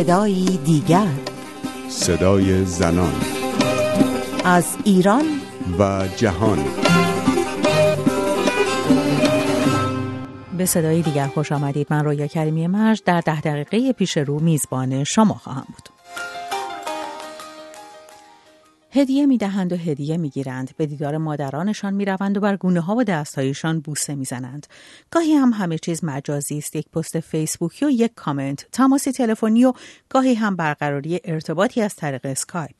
صدایی دیگر. صدای زنان. از ایران. و جهان. به صدای دیگر خوش آمدید. من رویا کریمی مرج در ده دقیقه پیش رو میزبان شما خواهم بود. هدیه می‌دهند و هدیه می‌گیرند. به دیدار مادرانشان می‌روند و بر گونه ها و دستهایشان بوسه می‌زنند. گاهی هم همه چیز مجازی است. یک پست فیسبوکی و یک کامنت. تماسی تلفنی و گاهی هم برقراری ارتباطی از طریق اسکایپ.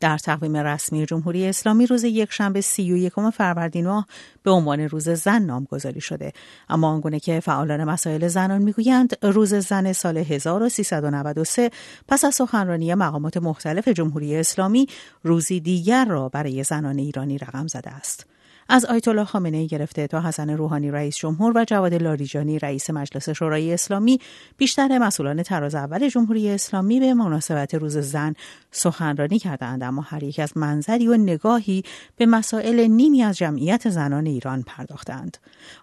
در تقویم رسمی جمهوری اسلامی روز یکشنبه سی و یکم فروردین ماه به عنوان روز زن نامگذاری شده. اما آنگونه که فعالان مسائل زنان می‌گویند روز زن سال 1393 پس از سخنرانی مقامات مختلف جمهوری اسلامی روزی دیگر را برای زنان ایرانی رقم زده است. از آیت الله خامنه ای گرفته تا حسن روحانی رئیس جمهور و جواد لاریجانی رئیس مجلس شورای اسلامی بیشتر مسئولان تراز اول جمهوری اسلامی به مناسبت روز زن سخنرانی کردند اما هر یک از منظری و نگاهی به مسائل نیمی از جمعیت زنان ایران پرداختند.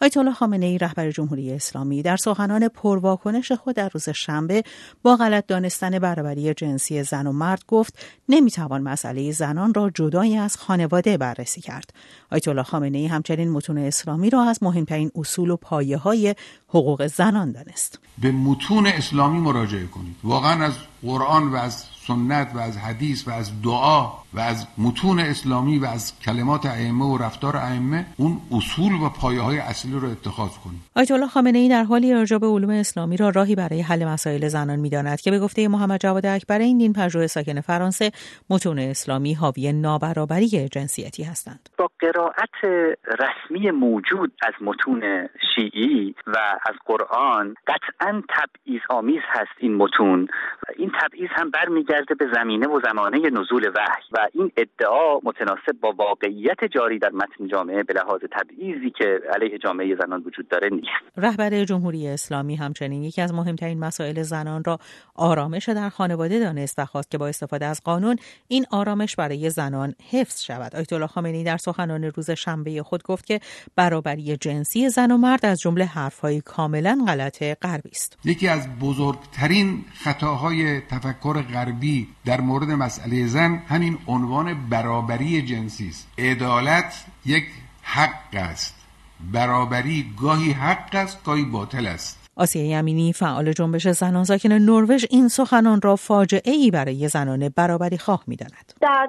آیت الله خامنه ای رهبر جمهوری اسلامی در سخنان پرواکنش خود در روز شنبه با غلط دانستن برابری جنسی زن و مرد گفت نمی‌توان مسئله زنان را جدای از خانواده بررسی کرد. آیت الله خامنه ای همچنین متون اسلامی را از مهمترین اصول و پایه های حقوق زنان دانست. به متون اسلامی مراجعه کنید. واقعا از قرآن و از سنت و از حدیث و از دعا و از متون اسلامی و از کلمات ائمه و رفتار ائمه اون اصول و پایه های اصلی رو اتخاذ کنیم. آیت الله خامنه ای در حالی ارجاع به علوم اسلامی را راهی برای حل مسائل زنان می‌داند که به گفته محمد جواد اکبر این دین پژوه ساکن فرانسه متون اسلامی حاوی نابرابری جنسیتی هستند. با قرائت رسمی موجود از متون شیعی و از قرآن قطعا تبعیض آمیز هست این متون. این تبعیض هم برمیگرده به زمینه و زمانه نزول وحی و این ادعا متناسب با واقعیت جاری در متن جامعه به لحاظ تبعیضی که علیه جامعه زنان وجود داره نیست. رهبر جمهوری اسلامی همچنین یکی از مهمترین مسائل زنان را آرامش در خانواده دانست و خواست که با استفاده از قانون این آرامش برای زنان حفظ شود. آیت الله خامنه‌ای در سخنان روز شنبه خود گفت که برابری جنسی زن و مرد از جمله حرفهای کاملا غلط غربی است. یکی از بزرگترین خطاهای تفکر غربی در مورد مسئله زن همین عنوان برابری جنسی است. عدالت یک حق است. برابری گاهی حق است گاهی باطل است. آسیه یمینی فعال جنبش زنان ساکن نروژ این سخنان را فاجعه ای برای زنان برابری خواه می داند. در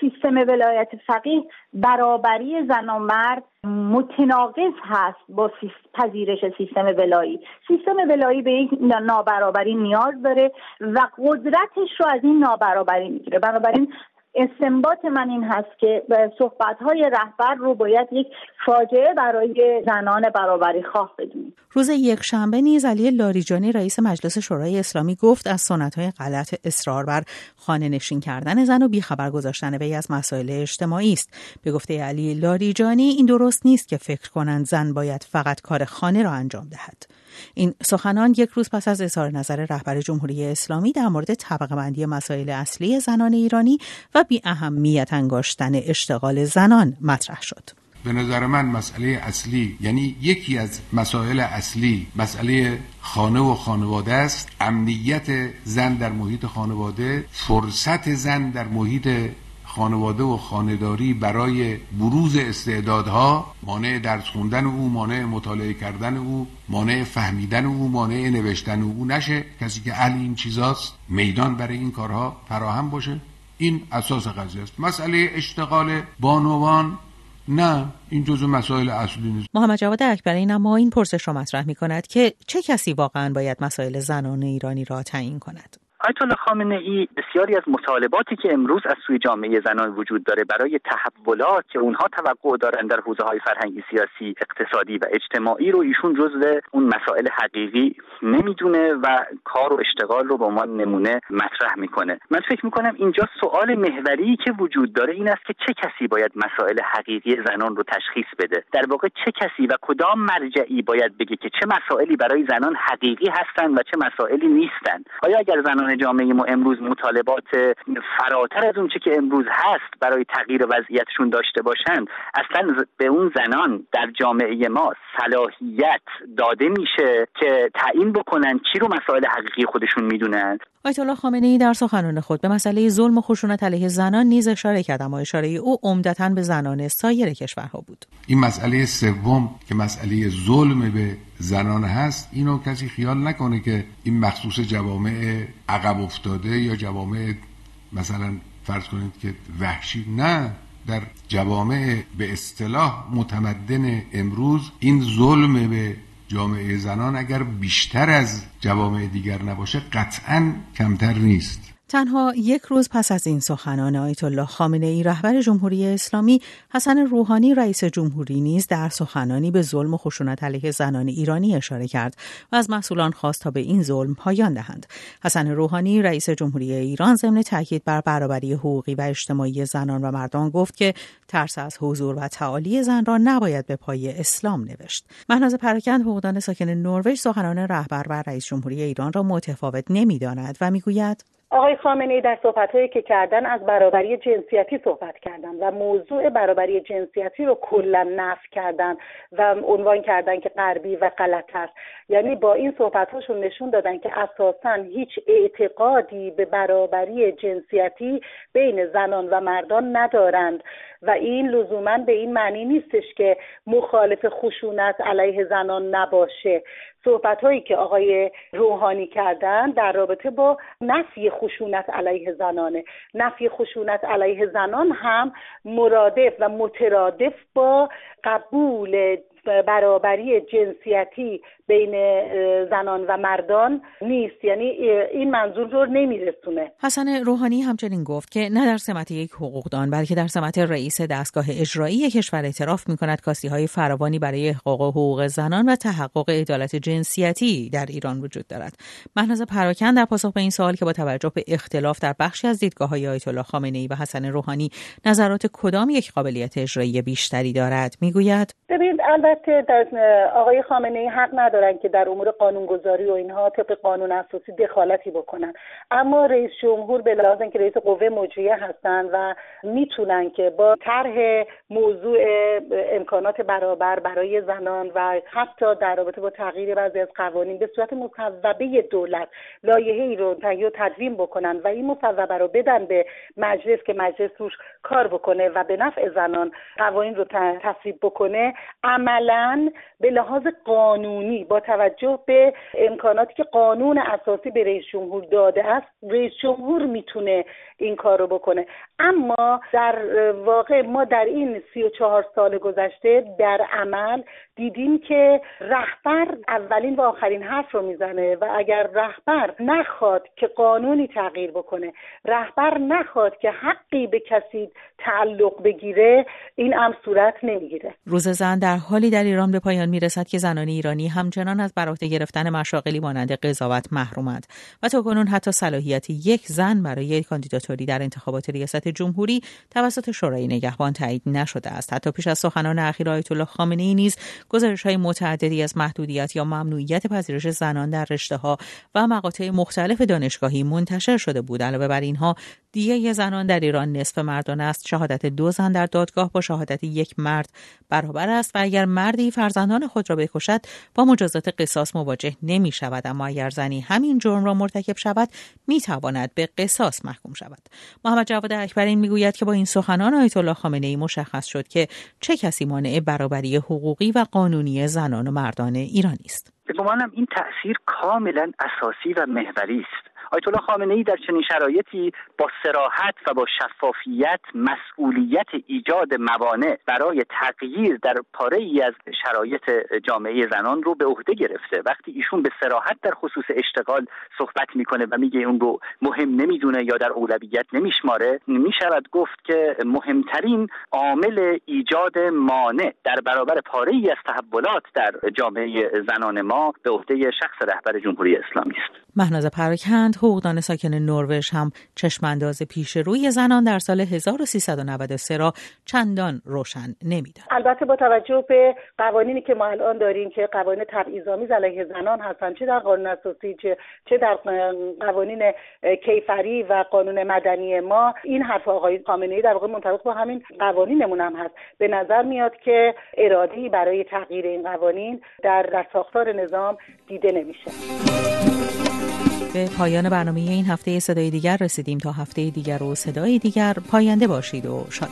سیستم ولایت فقیه برابری زن و مرد متناقض هست با پذیرش سیستم ولایی سیستم ولایی به یک نابرابری نیاز داره و قدرتش رو از این نابرابری می‌گیره بنابراین استنباط من این هست که صحبت های رهبر رو باید یک فاجعه برای زنان برابری خواه بدونیم. روز یک شنبه نیز علی لاریجانی رئیس مجلس شورای اسلامی گفت از سنت های غلط اصرار بر خانه نشین کردن زن و بیخبر گذاشتن وی از مسائل اجتماعی است. به گفته علی لاریجانی این درست نیست که فکر کنند زن باید فقط کار خانه را انجام دهد. این سخنان یک روز پس از اظهار نظر رهبر جمهوری اسلامی در مورد طبقه بندی مسائل اصلی زنان ایرانی و بی اهمیت انگاشتن اشتغال زنان مطرح شد. به نظر من مسئله اصلی یعنی یکی از مسائل اصلی مسئله خانه و خانواده است. امنیت زن در محیط خانواده فرصت زن در محیط خانواده و خانداری برای بروز استعدادها مانع درس خوندن او مانع مطالعه کردن او مانع فهمیدن او مانع نوشتن او. نشه کسی که اهل این چیزاست میدان برای این کارها فراهم باشه. این اساس قضیه است. مسئله اشتغال بانوان نه این جزو مسائل اصلی نیست. محمد جواد اکبری اما این پرسش را مطرح می کند که چه کسی واقعا باید مسائل زنان ایرانی را تعیین کند؟ آیت الله خامنه ای بسیاری از مطالباتی که امروز از سوی جامعه زنان وجود داره برای تحولات که اونها توقع دارن در حوزه های فرهنگی سیاسی اقتصادی و اجتماعی رو ایشون جزو اون مسائل حقیقی نمی‌دونه و کار و اشتغال رو به عنوان نمونه مطرح می‌کنه. من فکر می‌کنم اینجا سوال محوری که وجود داره این است که چه کسی باید مسائل حقیقی زنان رو تشخیص بده؟ در واقع چه کسی و کدام مرجعی باید بگه که چه مسائلی برای زنان حقیقی هستند و چه مسائلی نیستند آیا اگر زنان زنان جامعه ما امروز مطالبات فراتر از اون چه که امروز هست برای تغییر وضعیتشون داشته باشند. اصلا به اون زنان در جامعه ما صلاحیت داده میشه که تعیین بکنن چی رو مسائل حقیقی خودشون می‌دونند آیت الله خامنه ای در سخنان خود به مسئله ظلم و خشونت علیه زنان نیز اشاره کرد اما اشاره او عمدتا به زنان سایر کشورها بود. این مسئله سوم که مسئله ظلم به زنان هست اینو کسی خیال نکنه که این مخصوص جوامع عقب افتاده یا جوامع مثلا فرض کنید که وحشی نه. در جوامع به اصطلاح متمدن امروز این ظلم به جامعه زنان اگر بیشتر از جوامع دیگر نباشه قطعا کمتر نیست. تنها یک روز پس از این سخنان آیت الله خامنه ای رهبر جمهوری اسلامی حسن روحانی رئیس جمهوری نیز در سخنانی به ظلم و خشونت علیه زنان ایرانی اشاره کرد و از مسئولان خواست تا به این ظلم پایان دهند. حسن روحانی رئیس جمهوری ایران ضمن تاکید بر برابری حقوقی و اجتماعی زنان و مردان گفت که ترس از حضور و تعالی زن را نباید به پای اسلام نوشت. مهناز پراکند حقوقدان ساکن نروژ سخنان رهبر و رئیس جمهوری ایران را متفاوت نمی‌داند و می‌گوید آقای خامنه ای در صحبتهایی که کردن از برابری جنسیتی صحبت کردن و موضوع برابری جنسیتی رو کلا نفی کردن و عنوان کردن که غربی و غلط است. یعنی با این صحبتهاشون نشون دادن که اساسا هیچ اعتقادی به برابری جنسیتی بین زنان و مردان ندارند. و این لزوما به این معنی نیستش که مخالف خشونت علیه زنان نباشه. صحبت هایی که آقای روحانی کردن در رابطه با نفی خشونت علیه زنانه. نفی خشونت علیه زنان هم مرادف و مترادف با قبول برابری جنسیتی بین زنان و مردان نیست. یعنی این منظور رو نمیرسونه. حسن روحانی همچنین گفت که نه در سمت یک حقوقدان بلکه در سمت رئیس دستگاه اجرایی کشور اعتراف می کند کاستی های فراوانی برای احقاق حقوق زنان و تحقق عدالت جنسیتی در ایران وجود دارد. مهناز پراکن در پاسخ به این سوال که با توجه به اختلاف در بخشی از دیدگاه های آیت الله خامنه ای و حسن روحانی نظرات کدام یک قابلیت اجرایی بیشتری دارد می‌گوید؟ ببینید البته آقای خامنه ای حق ندارن که در امور قانونگذاری و اینها طبق قانون اساسی دخالتی بکنن. اما رئیس جمهور به لحاظ اینکه رئیس قوه مجریه هستن و می‌تونن که با طرح موضوع امکانات برابر برای زنان و حتی در رابطه با تغییر بعضی از قوانین به صورت مصوبه دولت لایحه ای رو تهیه تدوین بکنن و این مصوبه رو بدن به مجلس که مجلس روش کار بکنه و به نفع زنان قوانین رو تصویب بکنه. عملا به لحاظ قانونی با توجه به امکاناتی که قانون اساسی به رئیس جمهور داده است رئیس جمهور می‌تونه این کار رو بکنه. اما در واقع ما در این سی و چهار سال گذشته در عمل دیدیم که رهبر اولین و آخرین حرف رو می‌زنه و اگر رهبر نخواد که قانونی تغییر بکنه رهبر نخواد که حقی به کسی تعلق بگیره این هم صورت نمی‌گیره. روز زن در حالی در ایران به پایان می‌رسد که زنان ایرانی همچنان از برات گرفتن مشاغلی مانند قضاوت محرومند و تا کنون حتی صلاحیت یک زن برای کاندیداتوری در انتخابات ریاست جمهوری توسط شورای نگهبان تایید نشده است. حتی پیش از سخنان اخیر آیت الله خامنه ای نیز گزارش های متعددی از محدودیت یا ممنوعیت پذیرش زنان در رشته ها و مقاطع مختلف دانشگاهی منتشر شده بود. علاوه بر اینها دیه زنان در ایران نصف مردان است. شهادت دو زن در دادگاه با شهادت یک مرد برابر است و اگر مردی فرزندان خود را بکشد با مجازات قصاص مواجه نمی شود. اما اگر زنی همین جرم را مرتکب شود می تواند به قصاص محکوم شود. محمد جواد اکبرین می‌گوید که با این سخنان آیت الله خامنه ای مشخص شد که چه کسی مانع برابری حقوقی و قانونی زنان و مردان ایرانی است. به گمانم این تاثیر کاملا اساسی و محوری است. آیت الله خامنه ای در چنین شرایطی با سراحت و با شفافیت مسئولیت ایجاد موانع برای تغییر در پاره ای از شرایط جامعه زنان رو به عهده گرفته. وقتی ایشون به سراحت در خصوص اشتغال صحبت می‌کنه و میگه اون رو مهم نمی‌دونه یا در اولویت نمیشماره می‌شود گفت که مهمترین عامل ایجاد مانع در برابر پاره ای از تحولات در جامعه زنان ما به عهده شخص رهبر جمهوری اسلامی است. مهناز پراکند حقوقدان ساکن نروژ هم چشمانداز پیش روی زنان در سال 1393 را چندان روشن نمی‌داد. البته با توجه به قوانینی که ما الان داریم که قوانین تبعیض‌آمیز علیه زنان هستند چه در قانون اساسی چه در قوانین کیفری و قانون مدنی ما این حرف آقای خامنه‌ای در واقع منطبق با همین قوانینمون هم هست به نظر میاد که ارادی برای تغییر این قوانین در, در ساختار نظام دیده نمیشه به پایان برنامه این هفته صدای دیگر رسیدیم تا هفته دیگر و صدای دیگر. پاینده باشید و شاد.